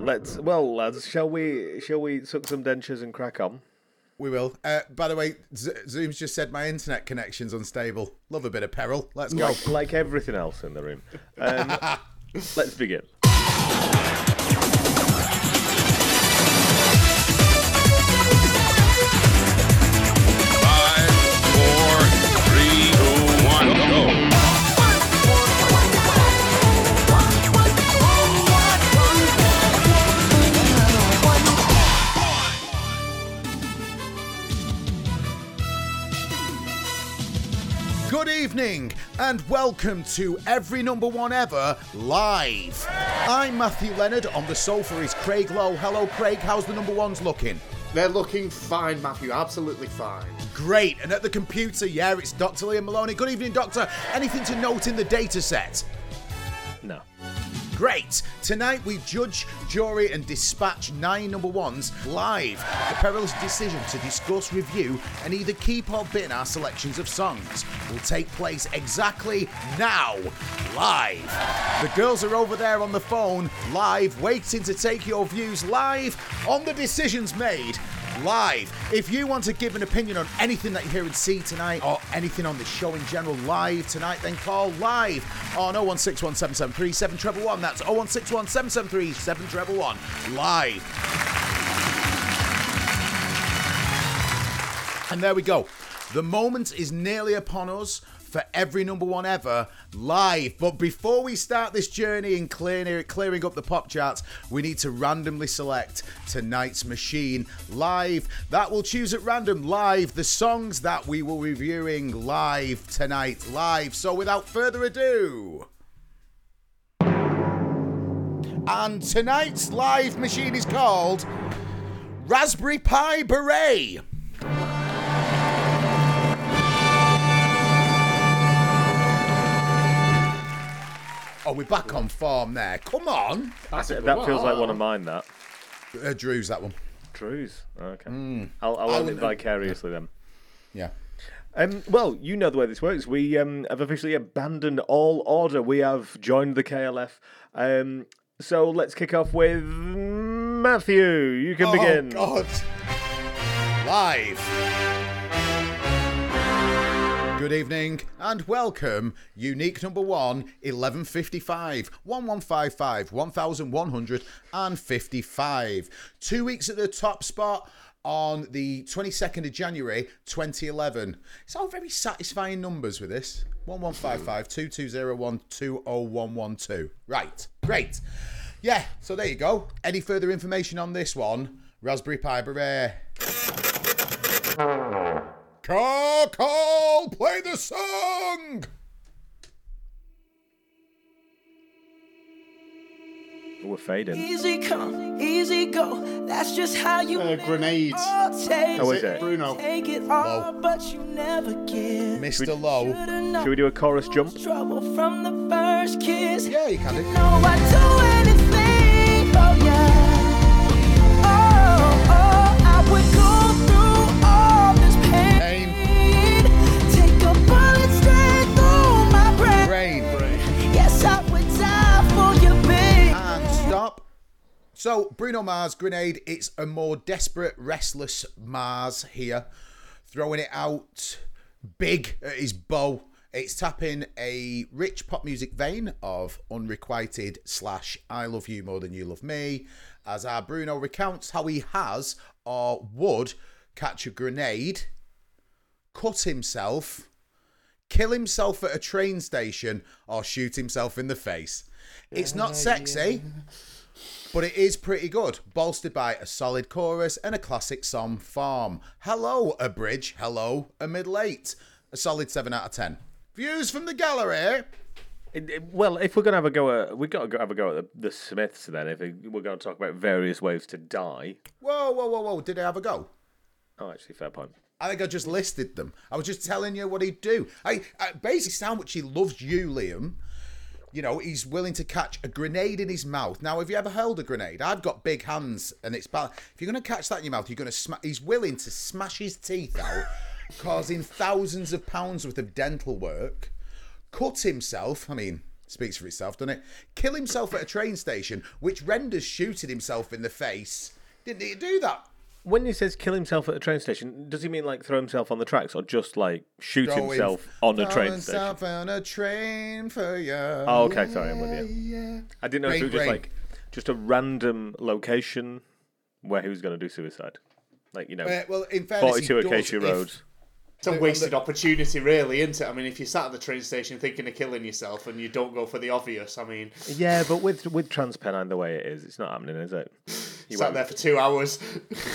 Let's well, lads. Shall we? Shall we suck some dentures and crack on? We will. Uh, by the way, Z- Zoom's just said my internet connection's unstable. Love a bit of peril. Let's go. Like, like everything else in the room. Um, let's begin. Evening and welcome to Every Number One Ever Live. I'm Matthew Leonard. On the sofa is Craig Lowe. Hello, Craig. How's the number ones looking? They're looking fine, Matthew. Absolutely fine. Great. And at the computer, yeah, it's Dr. Liam Maloney. Good evening, Doctor. Anything to note in the data set? No. Great! Tonight we judge, jury, and dispatch nine number ones live. The perilous decision to discuss, review, and either keep or bin our selections of songs will take place exactly now, live. The girls are over there on the phone, live, waiting to take your views live on the decisions made. Live. If you want to give an opinion on anything that you hear and see tonight, or anything on the show in general live tonight, then call live on 0161773 7 treble 1. That's 0161773 7 treble 1. Live. And there we go. The moment is nearly upon us for every number one ever live. But before we start this journey in clearing, clearing up the pop charts, we need to randomly select tonight's machine live. That will choose at random live the songs that we will be reviewing live tonight. Live. So without further ado. And tonight's live machine is called Raspberry Pi Beret. Oh, we're back on farm there. Come on. That's a That one. feels like one of mine. That Uh, Drew's that one. Drew's. Okay. Hmm. I'll, I'll own it wouldn't- vicariously then. Yeah. Um, well, you know the way this works. We um, have officially abandoned all order. We have joined the KLF. Um, so let's kick off with Matthew. You can begin. Oh, God. Live. Good evening and welcome. Unique number one, 1155, 1155, 1155. Two weeks at the top spot on the 22nd of January 2011. It's all very satisfying numbers with this. 1155 2201 20112. Right, great. Yeah, so there you go. Any further information on this one? Raspberry Pi Beret. Call, call, play the song. We're fading. Easy come, easy go. That's just how you Uh, grenades. all take. Oh, is it? Bruno. Take it all, but you never give. Mr. Lowe. Should've Should we do a chorus jump? trouble from the first kiss. Yeah, you can do. No, I'd So, Bruno Mars, Grenade, it's a more desperate, restless Mars here. Throwing it out big at his bow. It's tapping a rich pop music vein of unrequited slash I love you more than you love me. As our Bruno recounts how he has or would catch a grenade, cut himself, kill himself at a train station, or shoot himself in the face. It's not sexy, but it is pretty good, bolstered by a solid chorus and a classic song form. Hello, a bridge. Hello, a middle eight. A solid 7 out of 10. Views from the gallery. It- it- well, if we're gonna have a go at, we got to go have a go at the, the Smiths. Then, if we're going to talk about various ways to die. Whoa, whoa, whoa, whoa. Did I have a go? Oh, actually, fair point. I think I just listed them. I was just telling you what he'd do. I, I basically how much he loves you, Liam. You know, he's willing to catch a grenade in his mouth. Now, have you ever held a grenade? I've got big hands, and it's bad. If you're going to catch that in your mouth, you're going to smash. He's willing to smash his teeth out, causing thousands of pounds worth of dental work. Cut himself. I mean, Speaks for itself, doesn't it? Kill himself at a train station, which renders shooting himself in the face. Didn't need to do that. When he says kill himself at a train station, does he mean like throw himself on the tracks or just like shoot Throw him- himself on a train himself station? on a train for you. Oh, okay, sorry, I'm with you. Yeah. I didn't know if it was just like just a random location where he was going to do suicide. Like, you know, Uh, well, in fairness, he 42 does Acacia if- Road. It's a wasted opportunity, really, isn't it? I mean, if you sat at the train station thinking of killing yourself and you don't go for the obvious, I mean, Yeah, but with with Transpennine the way it is, it's not happening, is it? You sat won't- there for two hours.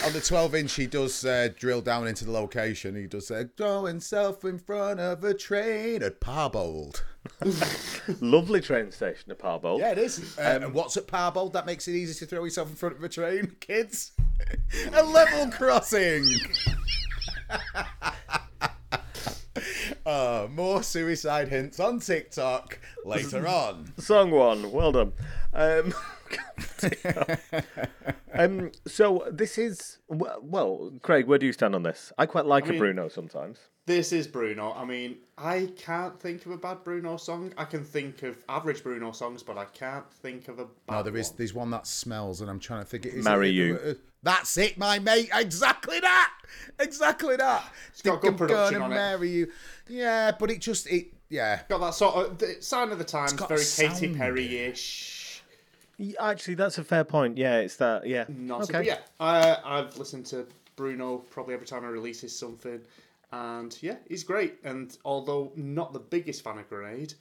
On the 12 inch, he does uh, drill down into the location. He does say, throw himself in front of a train at Parbold. Lovely train station at Parbold. Yeah, it is. Uh, and what's at Parbold that makes it easy to throw yourself in front of a train? Kids? a level crossing! uh, more suicide hints on TikTok later on. Song one, well done. Um, um, so this is well, well, Craig. Where do you stand on this? I quite like a mean- Bruno sometimes. This is Bruno. I mean, I can't think of a bad Bruno song. I can think of average Bruno songs, but I can't think of a bad No, there is one. there's one that smells, and I'm trying to think. Is Marry it, You. That's it, my mate. Exactly that. Exactly that. It's got good production gonna on it. marry you. Yeah, but it just it. Yeah. Got that sort of the sign of the times, very sound. Katy Perry ish. Actually, that's a fair point. Yeah, it's that. Yeah. Not okay. but yeah, I, I've listened to Bruno probably every time I releases something, and yeah, he's great. And although not the biggest fan of Grenade,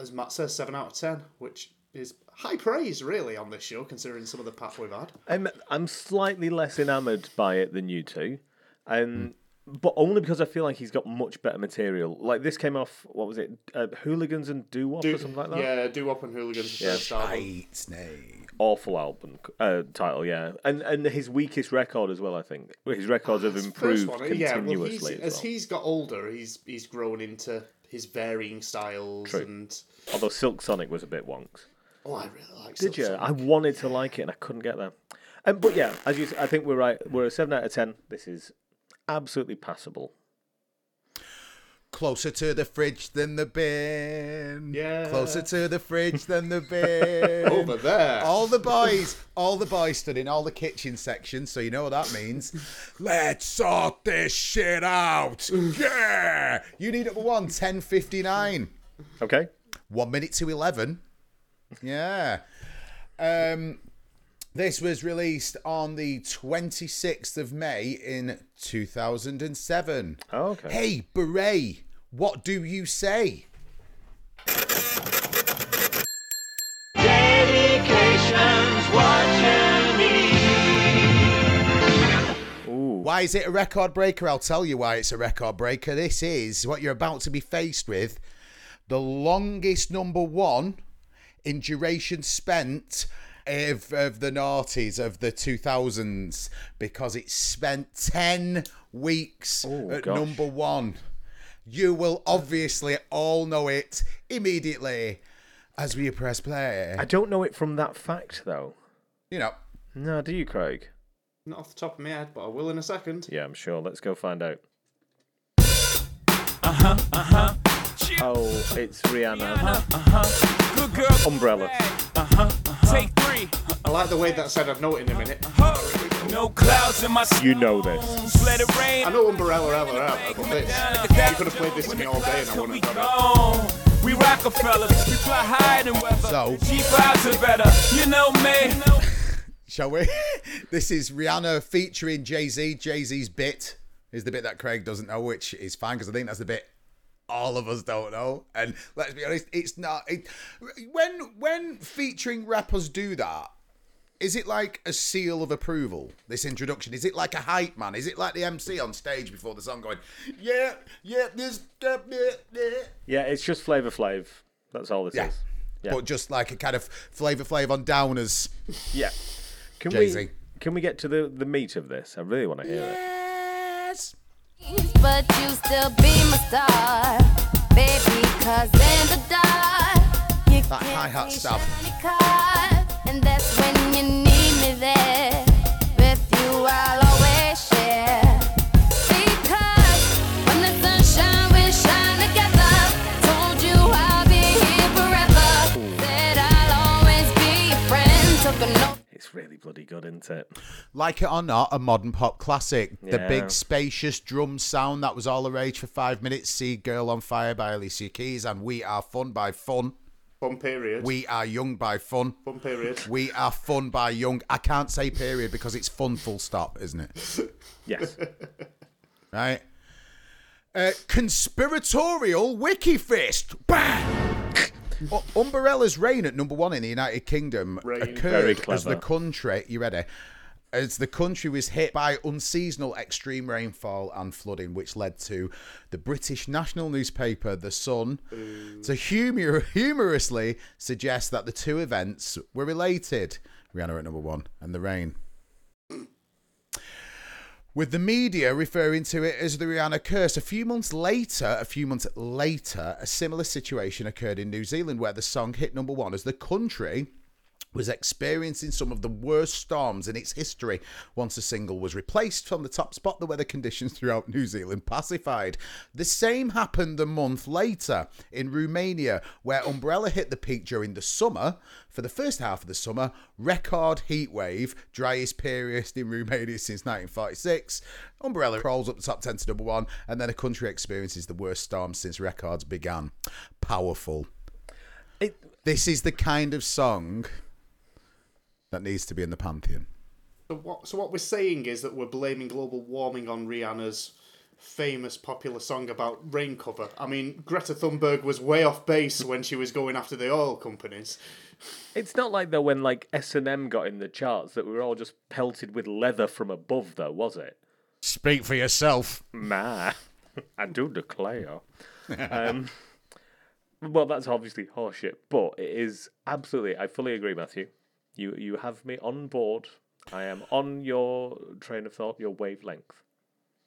as Matt says, seven out of ten, which is high praise really on this show considering some of the pap we've had. I'm I'm slightly less enamoured by it than you two, um, but only because I feel like he's got much better material. Like this came off, what was it, uh, Hooligans and Doo Wop or something like that. Yeah, Doo Wop and Hooligans Yeah. first album. Right, name. Awful album uh, title, yeah, and and his weakest record as well. I think his records have His improved first one, yeah, well, he's, continuously. as as well. he's got older, he's he's grown into his varying styles True. and Although Silk Sonic was a bit wonks. Oh, I really like. It. Did you? Silk I wanted to like it and I couldn't get there. Um, but yeah, as you, I think we're right. We're a seven out of ten. This is absolutely passable. Closer to the fridge than the bin. Yeah. Closer to the fridge than the bin. over there? All the boys, all the boys stood in all the kitchen sections, so you know what that means. Let's sort this shit out. Yeah. You need number one, 1059. Okay. One minute to 11. Yeah. Um, this was released on the 26th of May in 2007. Oh, okay. Hey, Beret, what do you say? Ooh. Why is it a record breaker? I'll tell you why it's a record breaker. This is what you're about to be faced with the longest number one in duration spent of, of the noughties of the 2000s because it spent 10 weeks Oh, at gosh. number one. You will obviously all know it immediately as we press play. I don't know it from that fact though. You know, No, do you, Craig? Not off the top of my head, but I will in a second. Yeah, I'm sure. Let's go find out. Uh huh. Uh huh. Oh, it's Rihanna. Good girl. Umbrella. Uh-huh, uh-huh. Take three. I like the way that said I've known it in a uh-huh. minute. No clouds in my You know this. Let it rain. I know Umbrella, Ella, Ella, but this. You could have played this to me all day and I wouldn't have done it. We Rockefellers, we fly higher than weather. So- cheap vibes are better. You know me. Shall we? this is Rihanna featuring Jay Z. Jay Z's bit is the bit that Craig doesn't know, which is fine because I think that's the bit all of us don't know. And let's be honest, it's not. It, when when featuring rappers do that, is it like a seal of approval? This introduction is it like a hype man? Is it like the MC on stage before the song going, yeah, yeah, this, yeah, yeah. Yeah, it's just Flavor Flav. That's all this Yeah. is. Yeah. But just like a kind of flavor flav on downers. Yeah. Can Jay-Z. we can we get to the the meat of this? I really want to hear it. But you still be my star, baby. Cause in the dark, you That can't hi-hat see stab. shiny and that's when you need me there. With you, I'll isn't it? Like it or not, a modern pop classic. The big spacious drum sound that was all the rage for five minutes. See Girl on Fire by Alicia Keys and We Are Fun by Fun. Fun period. We Are Young by Fun. Fun period. We Are Fun by Young. I can't say period because it's fun full stop, isn't it? Yes. Right? Uh, conspiratorial wiki fist. Bang! U- Umbrella's reign at number one in the United Kingdom. Occurred as the country. You ready? As the country was hit by unseasonal extreme rainfall and flooding, which led to the British national newspaper The Sun to humor- humorously suggest that the two events were related. Rihanna at number one and the rain with the media referring to it as the Rihanna curse. A few months later, a few months later, a similar situation occurred in New Zealand where the song hit number one as the country was experiencing some of the worst storms in its history. Once a single was replaced from the top spot, the weather conditions throughout New Zealand pacified. The same happened a month later in Romania, where Umbrella hit the peak during the summer. For the first half of the summer, record heat wave, driest period in Romania since 1946. Umbrella crawls up the top 10 to number one, and then a country experiences the worst storm since records began. Powerful. It, This is the kind of song that needs to be in the pantheon. So what, so what we're saying is that we're blaming global warming on Rihanna's famous popular song about rain cover. I mean, Greta Thunberg was way off base when she was going after the oil companies. it's not like though when like S and M got in the charts that we were all just pelted with leather from above, though, was it? Speak for yourself. Ma, I do declare. um, well, that's obviously horseshit, but it is absolutely. I fully agree, Matthew. You you have me on board. I am on your train of thought, your wavelength.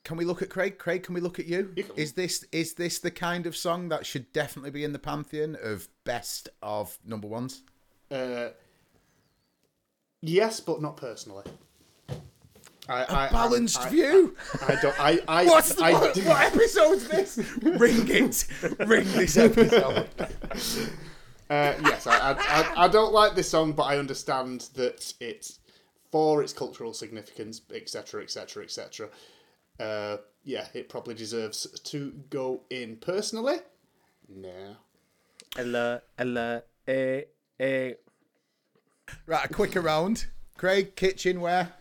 Can we look at Craig? Craig, can we look at you? You Is this is this the kind of song that should definitely be in the pantheon of best of number ones? Uh, yes, but not personally. I, I, I- Balanced I, view. I, don't. I. I What's the, I, what, do- what episode's this? Ring it. Ring this episode. Uh, yes, I, I, I, I don't like this song, but I understand that it's for its cultural significance, etc., etc., etc. Uh, Yeah, it probably deserves to go in. Personally, no. Ella, Ella, eh, eh. Right, a quick around. Craig, kitchenware.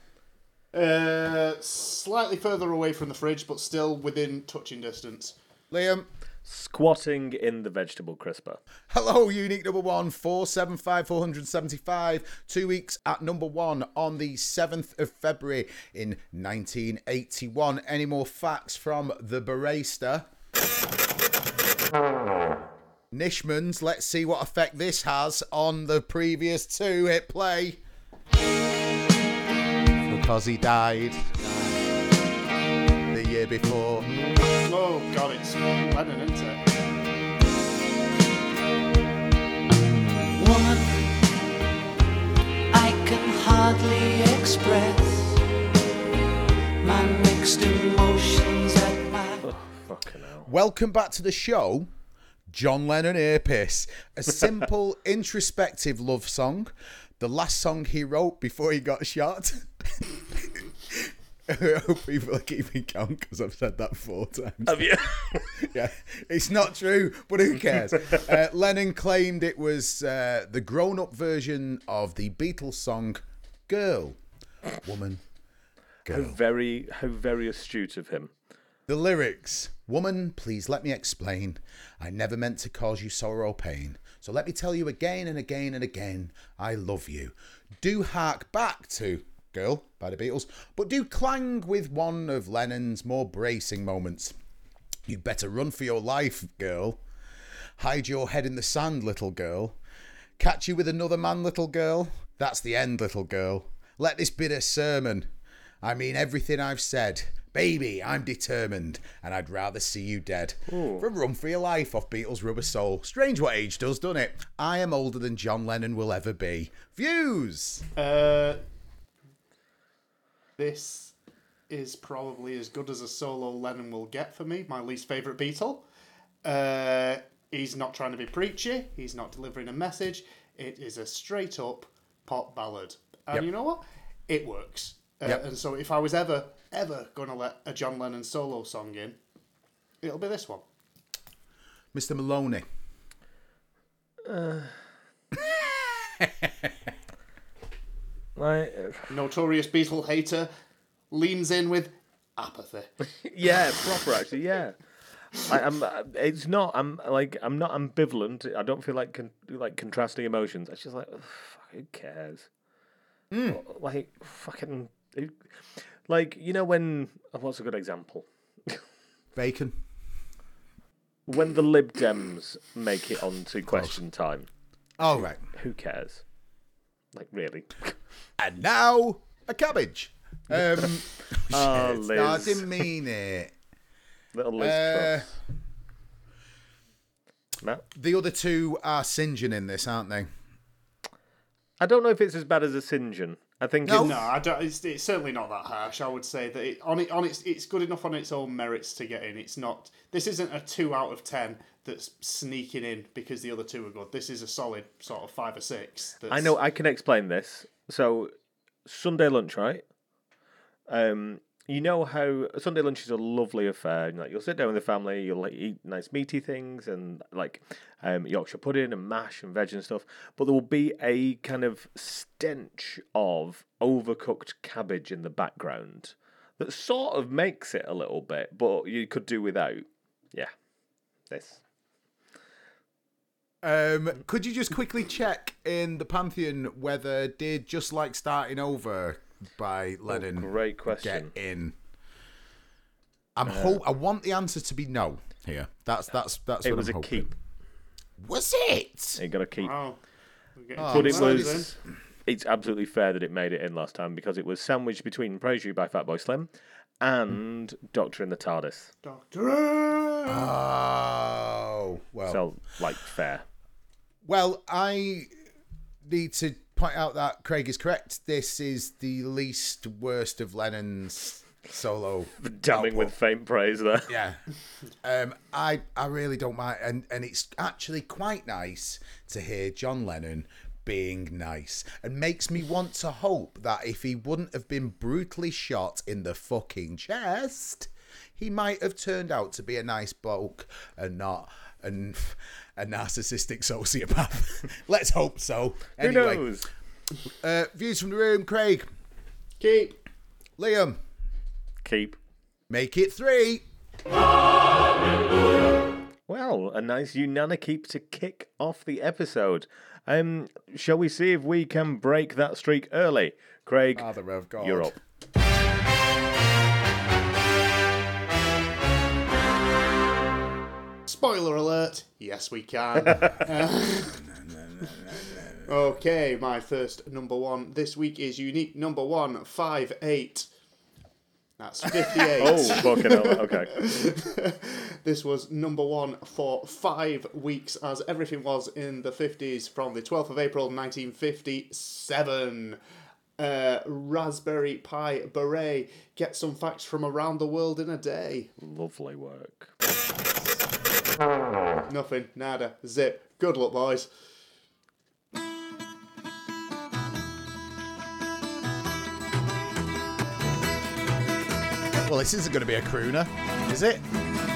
Uh, slightly further away from the fridge, but still within touching distance. Liam. Squatting in the vegetable crisper. Hello, unique number one, 475, 475. Two weeks at number one on the 7th of February in 1981. Any more facts from the barista? Nishman's, let's see what effect this has on the previous two. Hit play. Because he died before. Oh god, it's Lennon, isn't it? Woman, I can hardly express my mixed emotions at my. Fucking hell. Welcome back to the show, John Lennon Earpiece. A simple, introspective love song. The last song he wrote before he got shot. I hope people are keeping count because I've said that four times. Have you? yeah, it's not true, but who cares? Uh, Lennon claimed it was uh, the grown up version of the Beatles song Girl, Woman, Girl. how very, how very astute of him. The lyrics Woman, please let me explain. I never meant to cause you sorrow or pain. So let me tell you again and again and again I love you. Do hark back to Girl by the Beatles, but do clang with one of Lennon's more bracing moments. You'd better run for your life, girl. Hide your head in the sand, little girl. Catch you with another man, little girl. That's the end, little girl. Let this be a sermon. I mean everything I've said. Baby, I'm determined, and I'd rather see you dead. From Run for Your Life off Beatles Rubber Soul. Strange what age does, doesn't it? I am older than John Lennon will ever be. Views! Uh, this is probably as good as a solo Lennon will get for me. My least favourite Beatle. Uh, he's not trying to be preachy. He's not delivering a message. It is a straight up pop ballad. And Yep. you know what? it works. Uh, Yep. And so if I was ever, ever going to let a John Lennon solo song in, it'll be this one. Mr. Maloney. Like, Notorious Beatle hater leans in with apathy. yeah, proper actually. Yeah, I, I'm. uh, It's not. I'm like. I'm not ambivalent. I don't feel like con- like contrasting emotions. It's just like, ugh, fuck, who cares? Like fucking. Like you know when. What's a good example? Bacon. When the Lib Dems make it onto question time, All right. who cares? Like really? And now a cabbage. Um, Oh, shit. No, I Liz. didn't mean it. Little Liz Uh, Truss. Matt? the other two are singeing in this, aren't they? I don't know if it's as bad as a St. I think No. it's, No, I don't, it's, it's certainly not that harsh. I would say that it, on it on its it's good enough on its own merits to get in. It's not. This isn't a two out of ten that's sneaking in because the other two are good. This is a solid sort of five or six. That's, I know I can explain this. So Sunday lunch, right? Um, you know how Sunday lunch is a lovely affair. Like you'll sit down with the family, you'll like, eat nice meaty things and like um, Yorkshire pudding and mash and veg and stuff. But there will be a kind of stench of overcooked cabbage in the background that sort of makes it a little bit, but you could do without. Yeah, this. Um, could you just quickly check in the Pantheon whether did just like starting over by Lennon Great get question. in? I'm hope I want the answer to be no here. That's that's that's It what was I'm a hoping. keep. Was it? You got to keep. Oh, we're Oh, But it well, words was. It's absolutely fair that it made it in last time because it was sandwiched between Praise You by Fatboy Slim and Doctorin' the TARDIS. Doctor. Oh well. So, like, fair. Well, I need to point out that Craig is correct. This is the least worst of Lennon's solo. Damning with faint praise there. Yeah. Um, I I really don't mind, and and it's actually quite nice to hear John Lennon being nice, and makes me want to hope that if he wouldn't have been brutally shot in the fucking chest, he might have turned out to be a nice bloke and not an a narcissistic sociopath. Let's hope so. Who knows? Uh, views from the room, Craig, Keep. Liam, Keep. make it three. Well, a nice Unana keep to kick off the episode. Um, shall we see if we can break that streak early? Craig, Father of God. you're up. Spoiler alert. Yes, we can. okay, my first number one this week is unique number one five eight. That's fifty eight. Oh, fucking hell. Okay. This was number one for five weeks, as everything was in the 50s from the 12th of April 1957. Uh, Raspberry Pi Beret. Get some facts from around the world in a day. Lovely work. Nothing, nada, zip. Good luck, boys. Well, this isn't going to be a crooner, is it?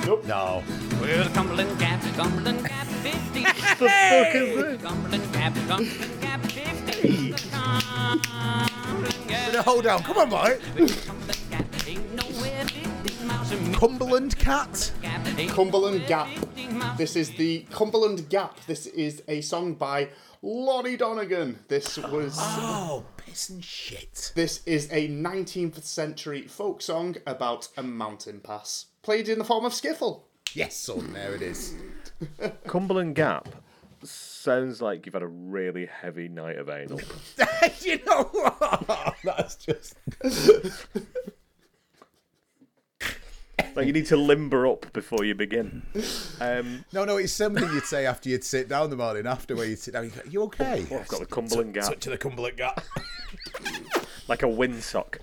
Nope. No. Well, Cumberland Gap, Cumberland Gap 50. The fuck is this? Cumberland Gap, Cumberland Gap 50. Cumberland Gap, No, Hold on, come on, boy. Cumberland Gap, ain't nowhere 50 miles from Cumberland Cat. Cumberland Gap. Nowhere 50 miles This is the Cumberland Gap. This is a song by Lonnie Donegan. This was. Oh, piss and shit. This is a 19th century folk song about a mountain pass, played in the form of skiffle. Yes, son, there it is. Cumberland Gap sounds like you've had a really heavy night of anal. you know what? That's just. like you need to limber up before you begin. Um, No, no, it's something you'd say after you'd sit down the morning after where you'd sit down. You, go, you okay? oh, I've got the Cumberland Gap, to the Cumberland Gap. like a windsock.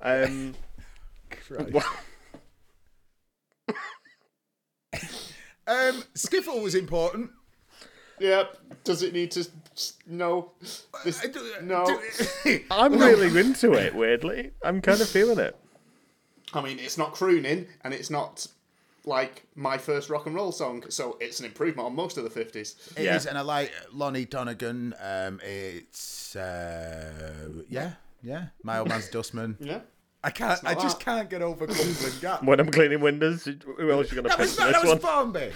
Um, um, Skiffle was important. Yep. Does it need to no. This, no. I'm really into it. Weirdly, I'm kind of feeling it. I mean, it's not crooning, and it's not like my first rock and roll song, so it's an improvement on most of the 50s. It Yeah. is, and I like Lonnie Donegan. Um, it's uh, yeah, yeah. My old man's Dustman. Yeah. I can't. I not just can't get over Cumberland Gap. When I'm cleaning windows, who else are you going to That pick was for that was one? Formby.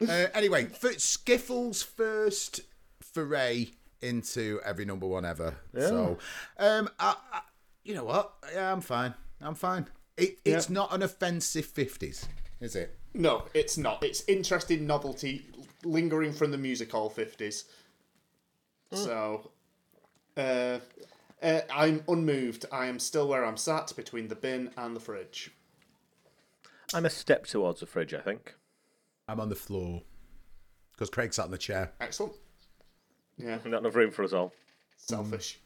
uh, anyway, for Skiffle's first foray into every number one ever. So, um, I, I, you know what? Yeah, I'm fine. I'm fine. It, it's not an offensive fifties, is it? No, it's not. It's interesting novelty lingering from the music hall 50s. So, uh, uh, I'm unmoved. I am still where I'm sat between the bin and the fridge. I'm a step towards the fridge. I think. I'm on the floor because Craig sat in the chair. Excellent. Yeah, Not enough room for us all. selfish.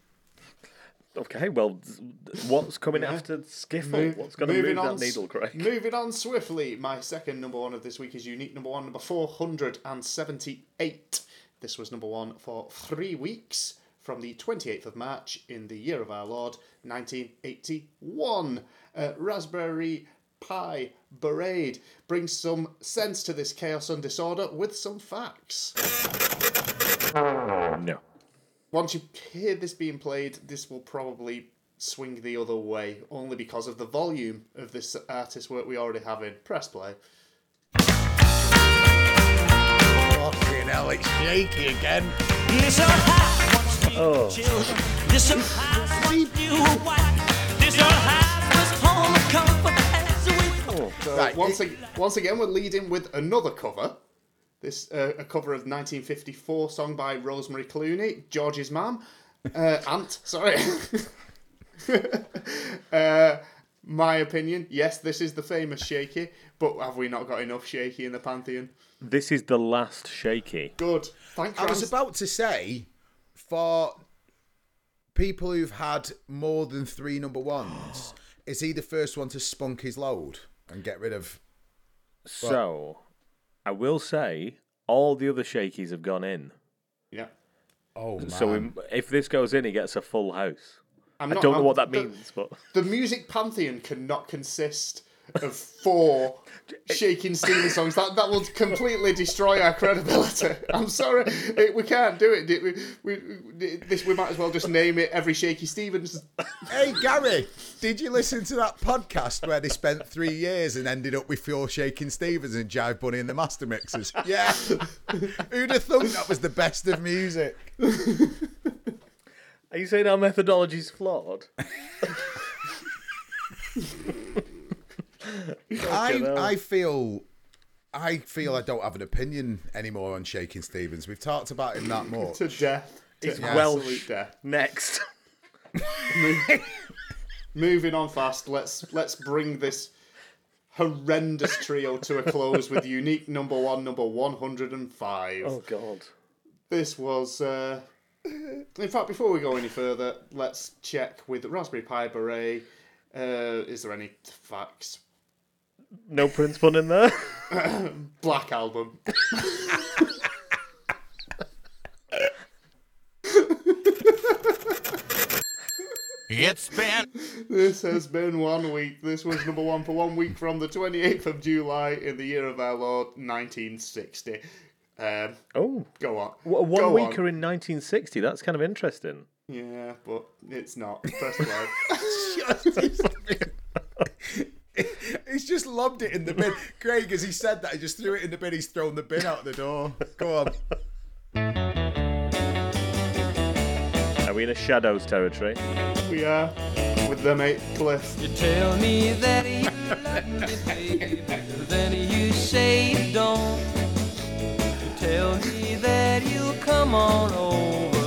Okay, well, what's coming after Skiffle? What's going to move Moving that needle, Craig? Moving on swiftly, my second number one of this week is unique number one, number 478. This was number one for three weeks from the 28th of March in the year of our Lord, 1981. Uh, Raspberry Pi Parade brings some sense to this chaos and disorder with some facts. No. Once you hear this being played, this will probably swing the other way, only because of the volume of this artist's work we already have in. Press play. Fucking hell, it's shaky again. Listen Oh. children. Listen high, sweet you white. Listen high, was home of comfort as we So oh, Right, once, ag- once again, we're leading with another cover. This uh, a cover of 1954 song by Rosemary Clooney, George's mum, uh, aunt. Sorry. uh, my opinion, yes, this is the famous Shaky, but have we not got enough Shaky in the pantheon? This is the last shaky. Good. Thank I was about to say, for people who've had more than three number ones, is he the first one to spunk his load and get rid of? So, I will say, all the other shakies have gone in. Yeah. Oh man! So we, if this goes in, he gets a full house. I'm I don't know I'm- what that the- means, but The music pantheon cannot consist of four Shakin' Stevens songs. That that will completely destroy our credibility. I'm sorry, Eh, we can't do it. We, we, we, this we might as well just name it every Shaky Stevens. hey Gary, did you listen to that podcast where they spent three years and ended up with Phil Shakin' Stevens and Jive Bunny and the Master Mixers? Yeah. Who'd have thought that was the best of music? are you saying our methodology's flawed? I. I feel I feel I don't have an opinion anymore on Shakin' Stevens. We've talked about him that much. to death. To He's Welsh. death. Next. Moving on fast. Let's let's bring this horrendous trio to a close with unique number one, number one hundred and five. Oh God. This was. Uh, in fact, before we go any further, let's check with Raspberry Pi Beret. Uh, is there any facts? No Prince pun in there. Black Album. It's been This has been one week. This was number one for one week from the 28th of July in the year of our Lord, 1960. Um, oh, go on. Wha- one Go weeker on. in 1960. That's kind of interesting. Yeah, but it's not. Press play. He's just lobbed it in the bin. Craig, as he said that, he just threw it in the bin. He's thrown the bin out the door. Go on. Are we in a shadows territory? we are with the mate Cliff. You tell me that you love me, baby, then you say you don't. You tell me that you'll come on over,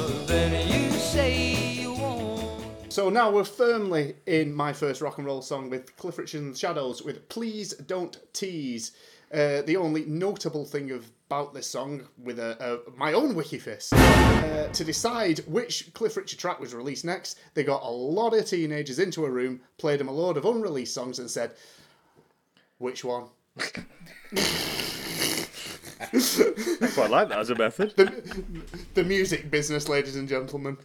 So now we're firmly in my first rock and roll song with Cliff Richard and the Shadows with Please Don't Tease. Uh, the only notable thing about this song, with a, a, my own Wikifist, uh, to decide which Cliff Richard track was released next, they got a lot of teenagers into a room, played them a load of unreleased songs, and said, "Which one?" I quite like that as a method. The music business, ladies and gentlemen.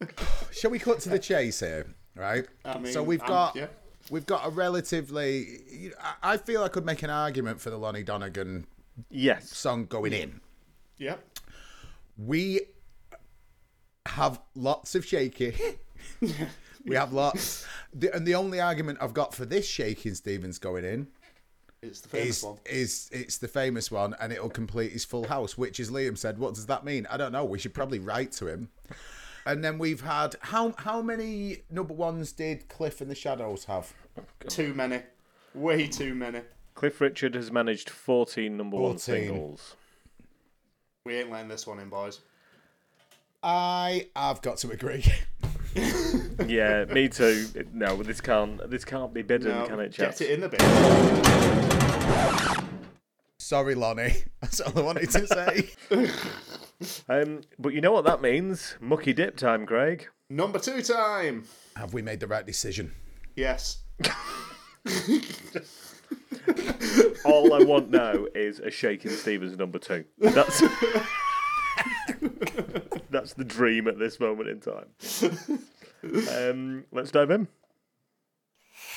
Shall we cut to the chase here? Right. I mean, so we've got yeah. we've got a relatively. I- I feel I could make an argument for the Lonnie Donegan Yes. song going in. Yep. We have lots of shaky. we have lots. The, and the only argument I've got for this Shakin' Stevens going in It's the famous is, one. is it's the famous one and it'll complete his full house, which as Liam said, what does that mean? I don't know. We should probably write to him. And then we've had how how many number ones did Cliff and the Shadows have? Too many. Way too many. Cliff Richard has managed 14 number one 14. singles. We ain't letting this one in, boys. I I've got to agree. Yeah, me too. No, this can't. This can't be bidden, No, can it, get it in the bin. Sorry, Lonnie. That's all I wanted to say. Um, but you know what that means? Mucky dip time, Craig. Number two time. have we made the right decision? Yes. All I want now is a Shakin' Stevens number two. That's that's the dream at this moment in time. Um, let's dive in.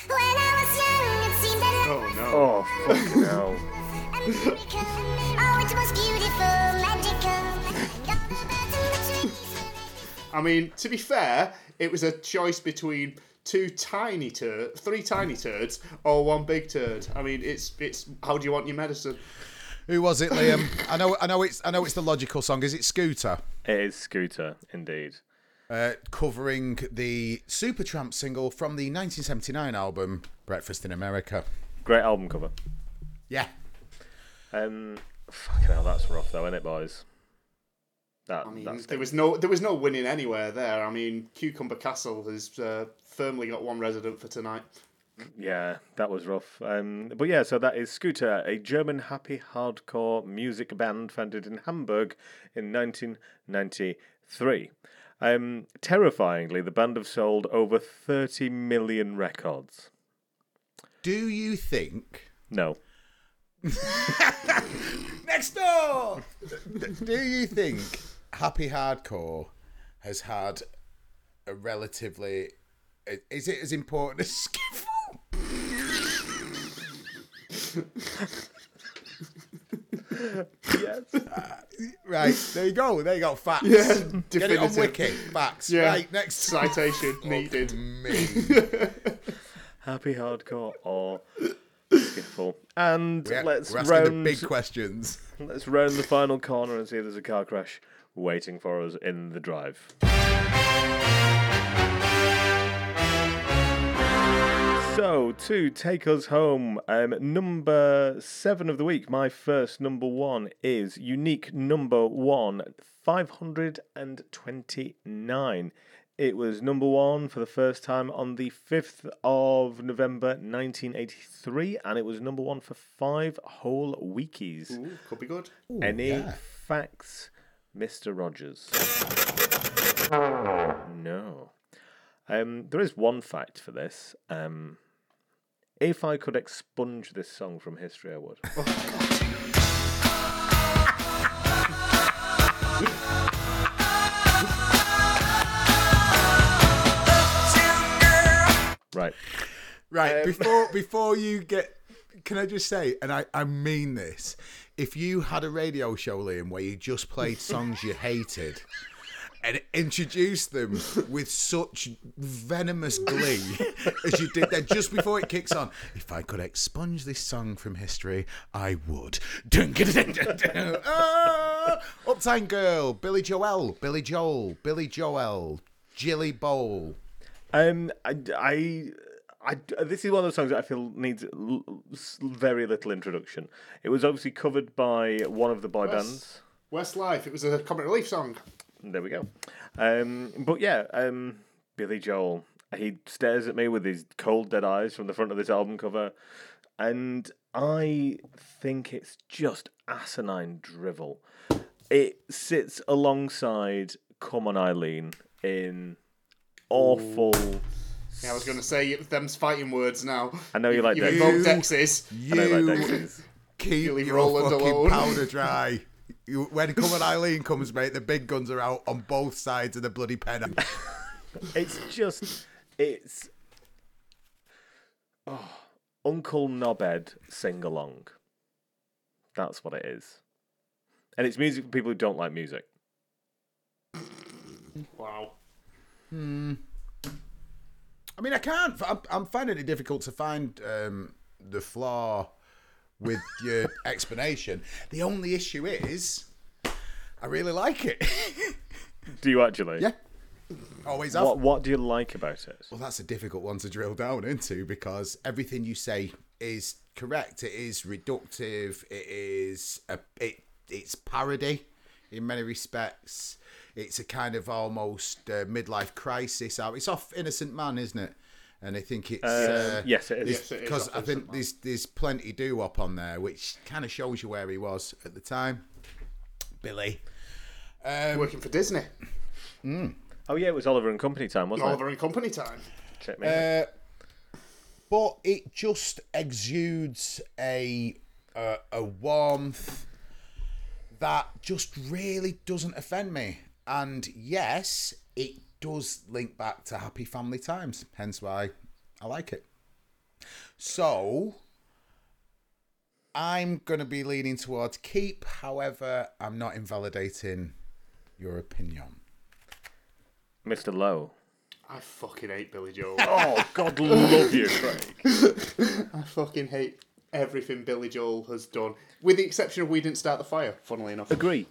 When I was young, it seemed that Oh no. Oh fucking hell! I mean, to be fair, it was a choice between two tiny turd, three tiny turds, or one big turd. I mean, it's it's how do you want your medicine? Who was it, Liam? I know, I know it's, I know it's the logical song. Is it Scooter? It is Scooter, indeed. Uh, covering the Supertramp single from the 1979 album Breakfast in America. Great album cover. Yeah, Um, fucking hell, that's rough though, isn't it, boys? That, I mean, that's there was no there was no winning anywhere there. I mean, Cucumber Castle has uh, firmly got one resident for tonight. Yeah, that was rough. Um, but yeah, so that is Scooter, a German happy hardcore music band founded in Hamburg in 1993. Um, terrifyingly, the band have sold over 30 million records. Do you think? No. Next door. Do you think Happy Hardcore has had a relatively? Is it as important as Skiffle? Yes. Right there you go. There you go. Facts. Yeah, Get it on. Wiki. Facts. Yeah. Right next. Citation needed. Me. happy hardcore or skiffle. And Yeah, let's we're round the big questions. let's round the final corner and see if there's a car crash waiting for us in the drive. So, to take us home, um, number seven of the week, my first number one is unique number one, 529. It was number one for the first time on the 5th of November 1983, and it was number one for five whole weekies. Ooh, could be good. Any yeah. facts, Mr. Rogers? No. Um, there is one fact for this. Um, if I could expunge this song from history, I would. right. Right, before before you get, can I just say, and I, I mean this, if you had a radio show, Liam, where you just played songs you hated and introduced them with such venomous glee as you did there just before it kicks on, if I could expunge this song from history, I would. Dun. Ah! Uptown Girl, Billy Joel, Billy Joel, Billy Joel, Jilly Bowl. Um, I, I, I, this is one of those songs that I feel needs l- very little introduction. It was obviously covered by one of the boy bands. Westlife. It was a comic relief song. There we go. Um, but yeah, um, Billy Joel. He stares at me with his cold, dead eyes from the front of this album cover, and I think it's just asinine drivel. It sits alongside "Come On Eileen" in awful. Yeah, I was going to say them's fighting words now. I know you like you Dexys. invoked Dexys. I know you like Dexys. Keep You leave your Rowland fucking alone. powder dry. You, when Come on Eileen comes, mate, the big guns are out on both sides of the bloody pen. It's just, it's. Oh, Uncle Knobhead sing along. That's what it is. And it's music for people who don't like music. Wow. Hmm. I mean, I can't. I'm, I'm finding it difficult to find um, the flaw with your explanation. The only issue is, I really like it. Do you actually? yeah, always have. What What do you like about it? Well, that's a difficult one to drill down into because everything you say is correct. It is reductive. It is a it. It's parody in many respects. It's a kind of almost uh, midlife crisis. out. It's off Innocent Man, isn't it? And I think it's uh, yes, it is. Yes, it is because off I think Man. there's there's plenty doo wop on there, which kind of shows you where he was at the time. Billy. Um, Working for Disney. Oh yeah, it was Oliver and Company time, wasn't it? Oliver and Company time. Check me. Uh, but it just exudes a a, a warmth that just really doesn't offend me. And yes, it does link back to happy family times, hence why I like it. So I'm going to be leaning towards keep. However, I'm not invalidating your opinion. Mr. Lowe. I fucking hate Billy Joel. Oh God, love you, Craig. I fucking hate everything Billy Joel has done, with the exception of We Didn't Start the Fire. Funnily enough, Agree.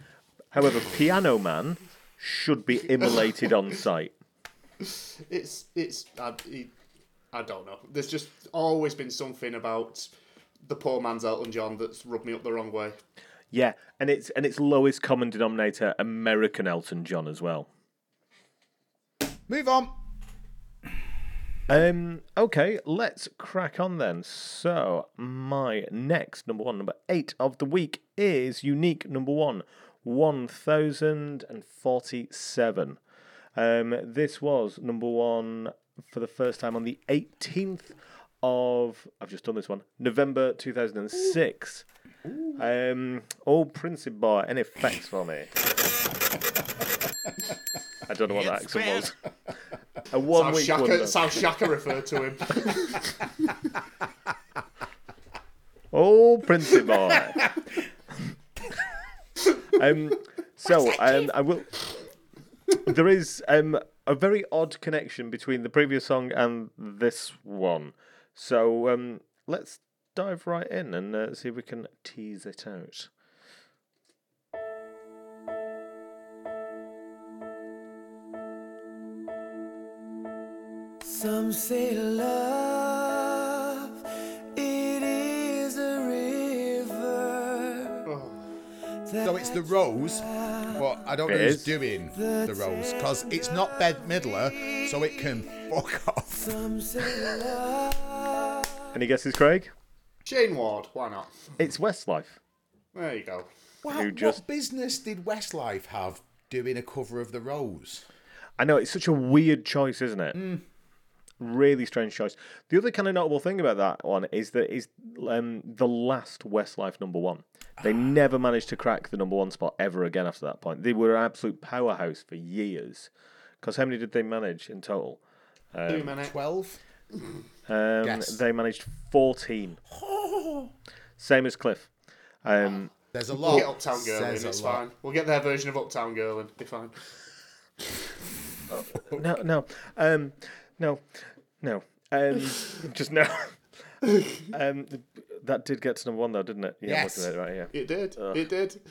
However, Piano Man should be immolated on sight. it's it's I, I don't know. There's just always been something about the poor man's Elton John that's rubbed me up the wrong way. Yeah, and it's and its lowest common denominator, American Elton John as well. Move on. Um. Okay, let's crack on then. So my next number one, number eight of the week is unique number one, one thousand and forty-seven. Um, this was number one for the first time on the eighteenth of I've just done this one, November two thousand and six. Um, oh, Princey boy, any effects for me? I don't know what that accent was. A How one week Shaka, wonder. how Shaka referred to him. Oh, Princey boy. um, so um, I will. There is um a very odd connection between the previous song and this one. So um, let's dive right in and uh, see if we can tease it out. Some say love, So it's the Rose, but I don't know who's is. doing the Rose because it's not Bette Midler, so it can fuck off. Some say. Any guesses, Craig? Shane Ward, why not? It's Westlife. There you go. Wow, just- What business did Westlife have doing a cover of the Rose? I know it's such a weird choice, isn't it? Hmm. Really strange choice. The other kind of notable thing about that one is that it's um, the last Westlife number one. They never managed to crack the number one spot ever again after that point. They were an absolute powerhouse for years. Because how many did they manage in total? Two minutes. Twelve. Um, Guess. They managed 14. Same as Cliff. Um, There's a We'll lot. get Uptown Girl in, Says it's lot. fine. We'll get their version of Uptown Girl and be fine. no, no, um, no, no. Um, just no. um, that did get to number one, though, didn't it? Yeah, Yes. it right here. It did. It did.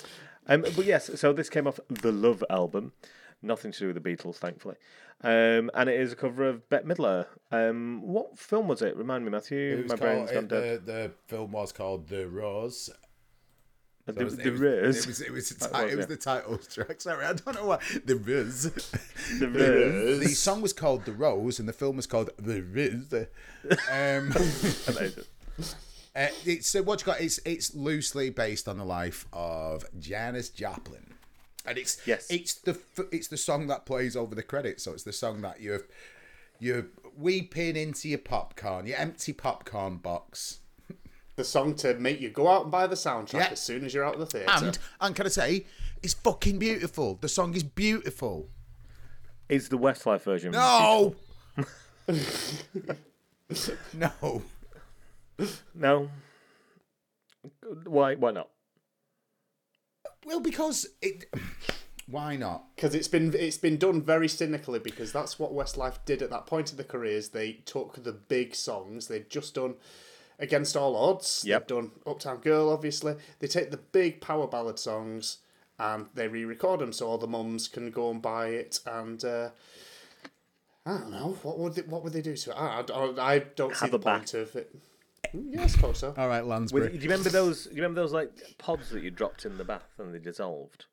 Um, but yes, so this came off the Love album. Nothing to do with the Beatles, thankfully. Um, and it is a cover of Bette Midler. Um, what film was it? Remind me, Matthew. It was My brain's called, gone it, dead. the, the film was called The Rose. The, So it was- the it was- It was, it was, the, ti- was, it was yeah. the title track. Sorry, I don't know why. The Riz. The Riz. The song was called The Rose and the film was called The Riz. Um, uh, it's uh, what you got. It's it's loosely based on the life of Janis Joplin, and it's Yes. it's the it's the song that plays over the credits. So it's the song that you're you're weeping into your popcorn, your empty popcorn box, the song to make you go out and buy the soundtrack Yeah. as soon as you're out of the theatre. And and can I say, it's fucking beautiful. The song is beautiful. Is the Westlife version? No. no. No. Why? Why not? Well, because it. Why not? because it's been it's been done very cynically because that's what Westlife did at that point of the careers. They took the big songs they'd just done against all odds. Yep. They've done Uptown Girl, obviously. They take the big power ballad songs and they re-record them so all the mums can go and buy it. And uh, I don't know what would they, what would they do to it. I, I, I don't see Have the a back. point of it. Yeah, I suppose so. All right, With, Lansbury. do you remember those? Do you remember those like pods that you dropped in the bath and they dissolved?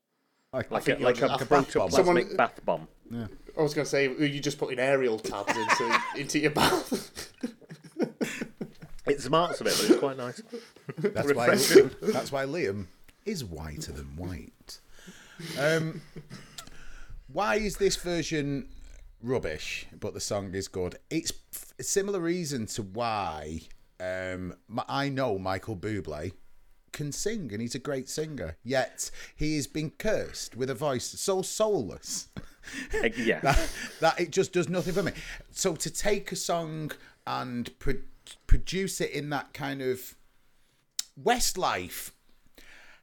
Like, Like a, like a just- proto bomb. plastic Someone- bath bomb. I was going to say you just put in Ariel tabs into into your bath. It smarts a bit, but it's quite nice. That's why. That's why Liam is whiter than white. Um, why is this version rubbish, but the song is good? It's a similar reason to why um, I know Michael Bublé can sing, and he's a great singer. Yet he has been cursed with a voice so soulless yeah. that, that it just does nothing for me. So to take a song and pro- produce it in that kind of Westlife,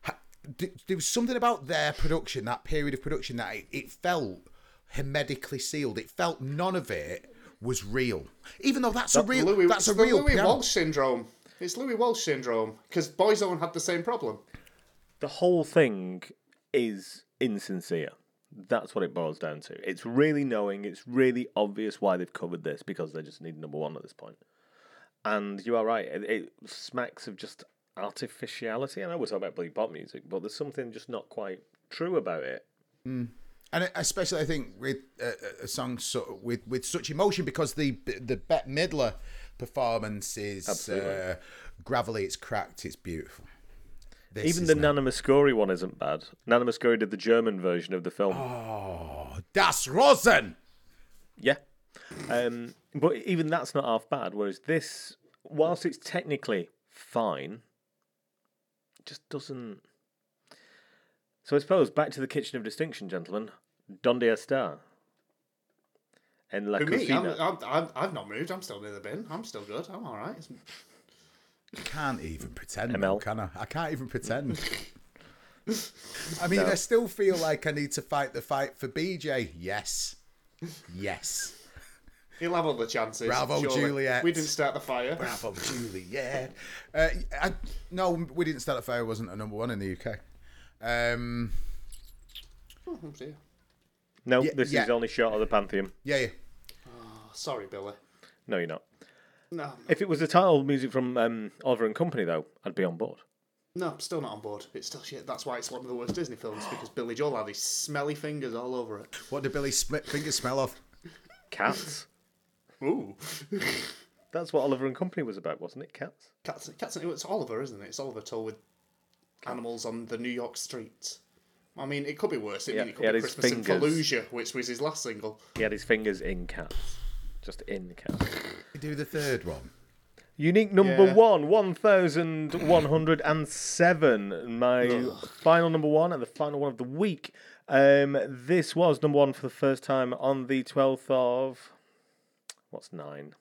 ha- there was something about their production, that period of production, that it, it felt hermetically sealed. It felt none of it was real, even though that's a real Louis, that's a real Louis piano. Walsh syndrome. It's Louis Walsh syndrome because Boyzone had the same problem. the whole thing is insincere. That's what it boils down to. It's really knowing, it's really obvious why they've covered this because they just need number one at this point. And you are right, it, it smacks of just artificiality. I know we're talking about bloody pop music, but there's something just not quite true about it. and especially I think with uh, a song so, with with such emotion because the the Bette Midler performance is uh, gravelly, it's cracked, it's beautiful. This Even the Nana Mouskouri one isn't bad. Nana Mouskouri did the German version of the film. Oh, Das Rosen. Yeah. Um, but even that's not half bad. Whereas this, whilst it's technically fine, just doesn't. So I suppose back to the kitchen of distinction, gentlemen. Donde está? En la For me, I'm, cocina. I'm, I'm, I've not moved. I'm still near the bin. I'm still good. I'm all right. Can't even pretend, ML. can I? I can't even pretend. I mean, I still feel like I need to fight the fight for BJ. Yes, yes. He'll have all the chances. Bravo, surely. Juliet. We didn't start the fire. Bravo, Juliet. Uh, I, no, we didn't start a fire. Wasn't a number one in the UK. Um, Oh, dear. No, Yeah, this yeah. is only shot of the Pantheon. yeah, yeah. Oh, sorry, Billy. No, you're not. No, If it was the title music from um, Oliver and Company, though, I'd be on board. no, I'm still not on board. It's still shit. That's why it's one of the worst Disney films because Billy Joel had these smelly fingers all over it. What did Billy Smith fingers smell of? Cats. Ooh, That's what Oliver and Company was about, wasn't it? Cats. cats, cats. It's Oliver, isn't it? It's Oliver told with animals on the New York streets. I mean, it could be worse. I Yeah, mean, it he could be his Christmas in fingers. Fallujah, which was his last single. He had his fingers in cats. Just in cats. You do the third one. Unique number Yeah. one, 1,107. My final number one and the final one of the week. Um, this was number one for the first time on the 12th of. What's nine?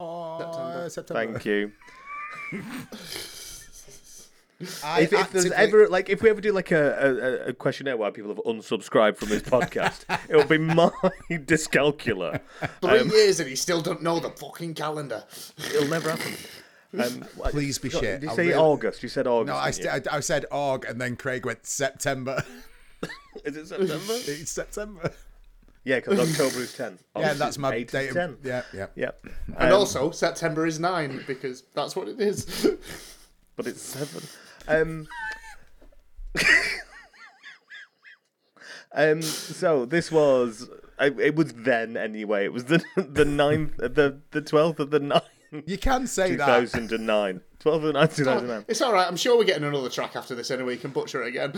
Oh, September. Thank you. I If, if there's ever like if we ever do like a, a, a questionnaire where people have unsubscribed from this podcast, it will be my dyscalculia. Three Um, years and he still don't know the fucking calendar. It'll never happen. Um, Please be God, shit. Did you I say really- August? You said August. No, I, st- I, I said Aug, and then Craig went September. Is it September? it's September. Yeah, because October is 10. Yeah, that's my eight date. of- 10. Yeah, yeah. Yeah. And Um, also, September is nine because that's what it is. but it's seven. Um, um, so this was I, it was then anyway. It was the the ninth, the the twelfth of the ninth, You can say two that. thousand and nine. Twelfth of the ninth, two thousand nine. it's all right. I'm sure we're getting another track after this anyway. You can butcher it again.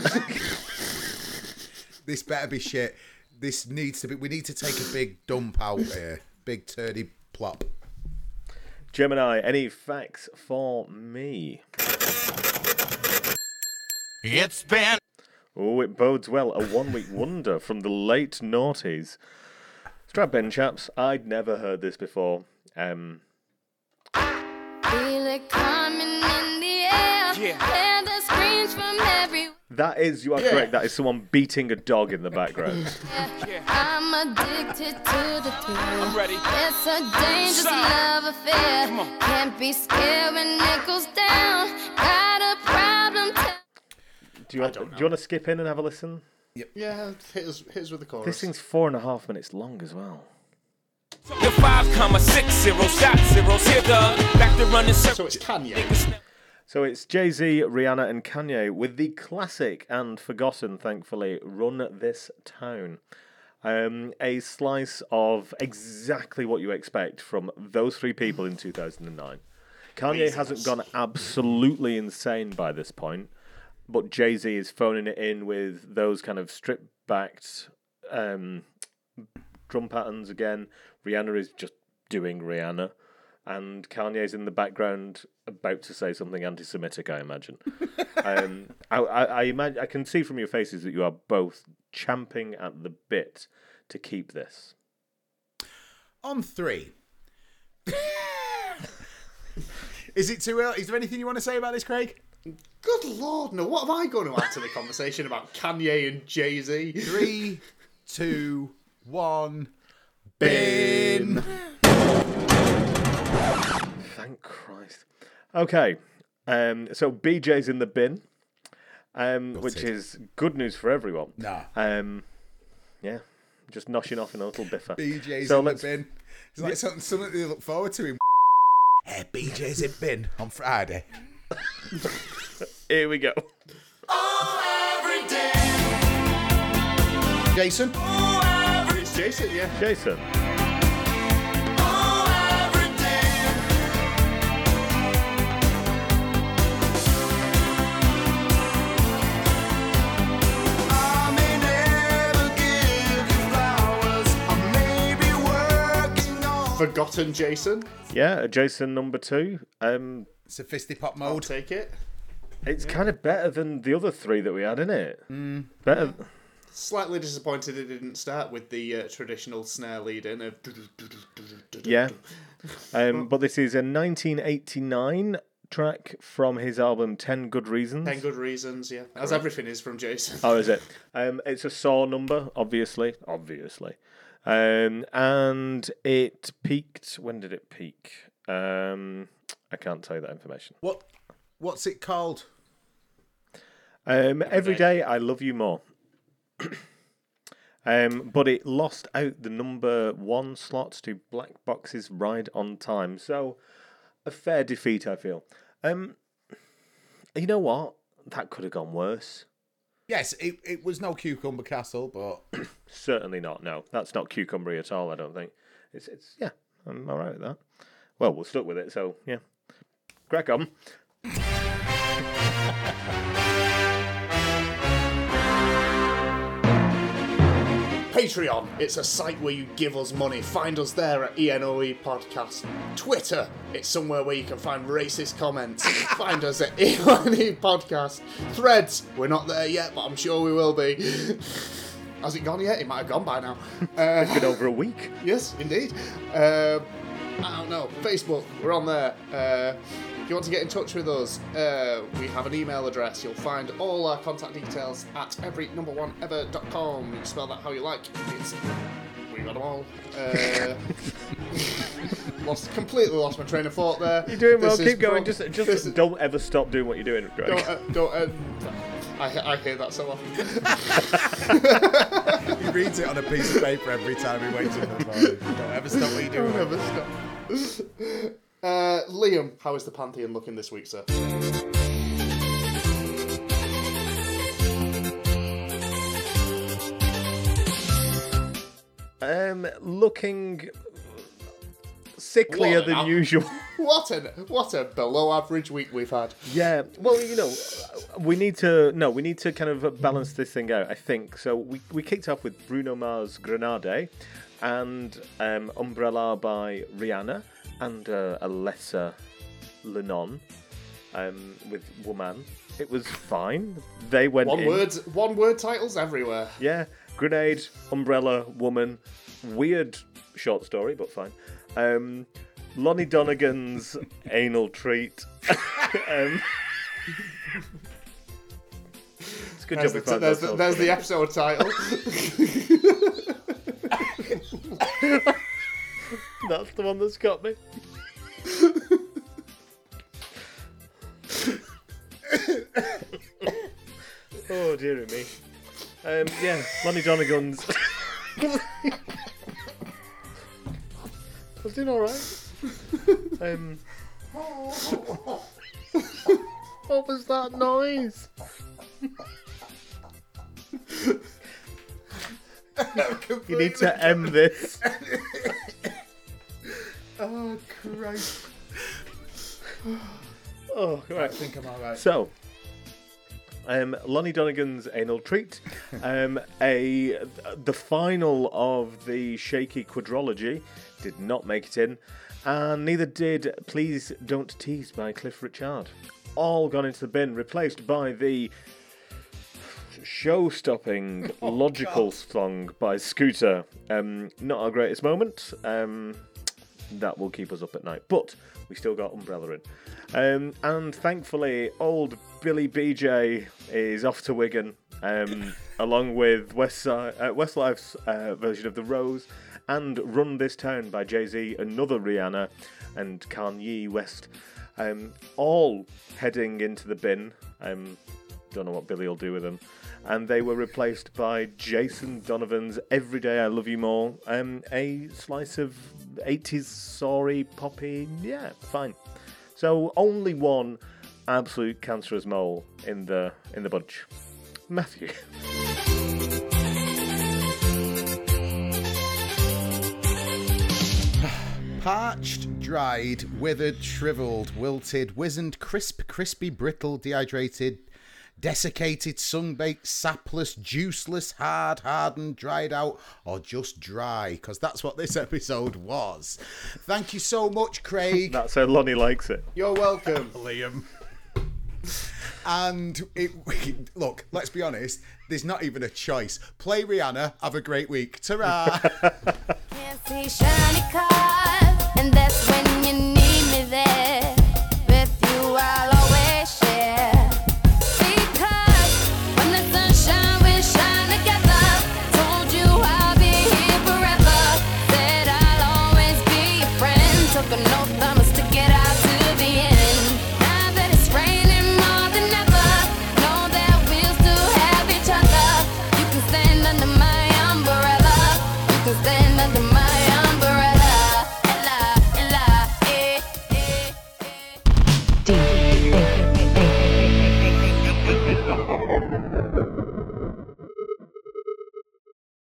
This better be shit. This needs to be. We need to take a big dump out here. Big turdy plop. Gemini, any facts for me? It's been Oh, it bodes well. A one week wonder from the late noughties. Strap in, chaps. I'd never heard this before. Um, Feel it coming in the air. Yeah. That is, you are correct. That is someone beating a dog in the background. I'm addicted to the thrill. I'm ready. It's a dangerous Side. love affair. Can't be scared when it goes down. Got a problem. Tell Do you, want, do you want to skip in and have a listen? Yeah, hit us, hit us with the chorus. This thing's four and a half minutes long as well. The five comma six zero shot zeros here back to running so it's Kanye. So it's Jay Z, Rihanna, and Kanye with the classic and forgotten, thankfully, Run This Town. Um, a slice of exactly what you expect from those three people in 2009. Kanye hasn't gone absolutely insane by this point, but Jay Z is phoning it in with those kind of stripped backed um, drum patterns again. Rihanna is just doing Rihanna. And Kanye's in the background about to say something anti Semitic, I imagine. um, I, I, I, imagine, I can see from your faces that you are both champing at the bit to keep this. On three. Is it too early? Is there anything you want to say about this, Craig? Good lord, no! What am I going to add to the conversation about Kanye and Jay Z? Three, two, one. Bin. Thank Christ. Okay, um, so BJ's in the bin, um, which Gutted. is good news for everyone. Nah. Um, yeah, just noshing off in a little biffer. BJ's So in the let's- bin. It's like something, something they look forward to. In hey, BJ's in the bin on Friday. Here we go. Jason. It's Jason, yeah. Jason. Forgotten Jason. Yeah, Jason number two. Um, Sophisticpop I'll mode. take it. it's kind of better than the other three that we had, isn't it? Mm. Better. Slightly disappointed it didn't start with the uh, traditional snare lead in of. Yeah. Um, but this is a 1989 track from his album 10 Good Reasons. Ten good reasons, yeah. As everything is from Jason. Oh, is it? Um, it's a SAW number, obviously. Obviously. Um, and it peaked. When did it peak? Um, I can't tell you that information. What? What's it called? Um, every day I love you more. um, but it lost out the number one slot to Black Box's Ride on Time. So a fair defeat, I feel. Um, you know what? That could have gone worse. Yes, it, it was no Cucumber Castle, but Certainly not. No, that's not cucumbery at all. I don't think. It's it's yeah. I'm all right with that. Well, we're stuck with it, so yeah. Crack on. Patreon. It's a site where you give us money. Find us there at ENOE Podcast. Twitter. It's somewhere where you can find racist comments. find us at ENOE Podcast. Threads. We're not there yet, but I'm sure we will be. Has it gone yet? It might have gone by now. Uh, It's been over a week. yes, indeed. Um, I don't know. Facebook. We're on there. Uh, if you want to get in touch with us, uh, we have an email address. You'll find all our contact details at every number one ever.com. You can spell that how you like. It's we got them all. Uh, lost completely lost my train of thought there. You're doing well. This is Keep going. pro- Just just is- don't ever stop doing what you're doing, Greg. don't uh, don't. Uh, I, I hear that so often. he reads it on a piece of paper every time he wakes up in the morning. Don't ever stop what you're doing. Never stop. Uh, Liam, how is the Pantheon looking this week, sir? Um, looking sicklier than an- usual. What a what a below average week we've had. Yeah, well, you know, we need to no, we need to kind of balance this thing out. I think so. We we kicked off with Bruno Mars Grenade and um, Umbrella by Rihanna, and uh, a lesser Lennon um, with Woman. It was fine. They went One in. word, one word titles everywhere. Yeah, grenade, umbrella, woman. Weird short story, but fine. Um, Lonnie Donegan's anal treat. um, it's a good There's, job we found there's, the, there's the episode title. That's the one that's got me. oh dear me. Um, yeah, Lonnie Donegan's. I was doing all right. Um, what was that noise? You need to end this. Oh Christ! Oh, I right. think I'm all right. So, um, Lonnie Donegan's anal treat, um, a the final of the shaky quadrology did not make it in, and neither did Please Don't Tease by Cliff Richard. All gone into the bin, replaced by the show-stopping logical song by Scooter. Um, not our greatest moment. Um, that will keep us up at night. But we still got Umbrella in. Um, and thankfully, old Billy BJ is off to Wigan, um, along with West uh, Westlife's uh, version of The Rose and Run This Town by Jay Z, another Rihanna, and Kanye West. Um, all heading into the bin. Um, don't know what Billy will do with them. And they were replaced by Jason Donovan's Every Day I Love You More, um, a slice of 80s sorry poppy. Yeah, fine. So only one absolute cancerous mole in the in the bunch. Matthew. Parched, dried, withered, shriveled, wilted, wizened, crisp, crispy, brittle, dehydrated, desiccated, sun-baked, sapless, juiceless, hard, hardened, dried out, or just dry, because that's what this episode was. Thank you so much, Craig. That's how Lonnie likes it. You're welcome. Liam. And it, look, let's be honest, there's not even a choice. Play Rihanna, have a great week. Ta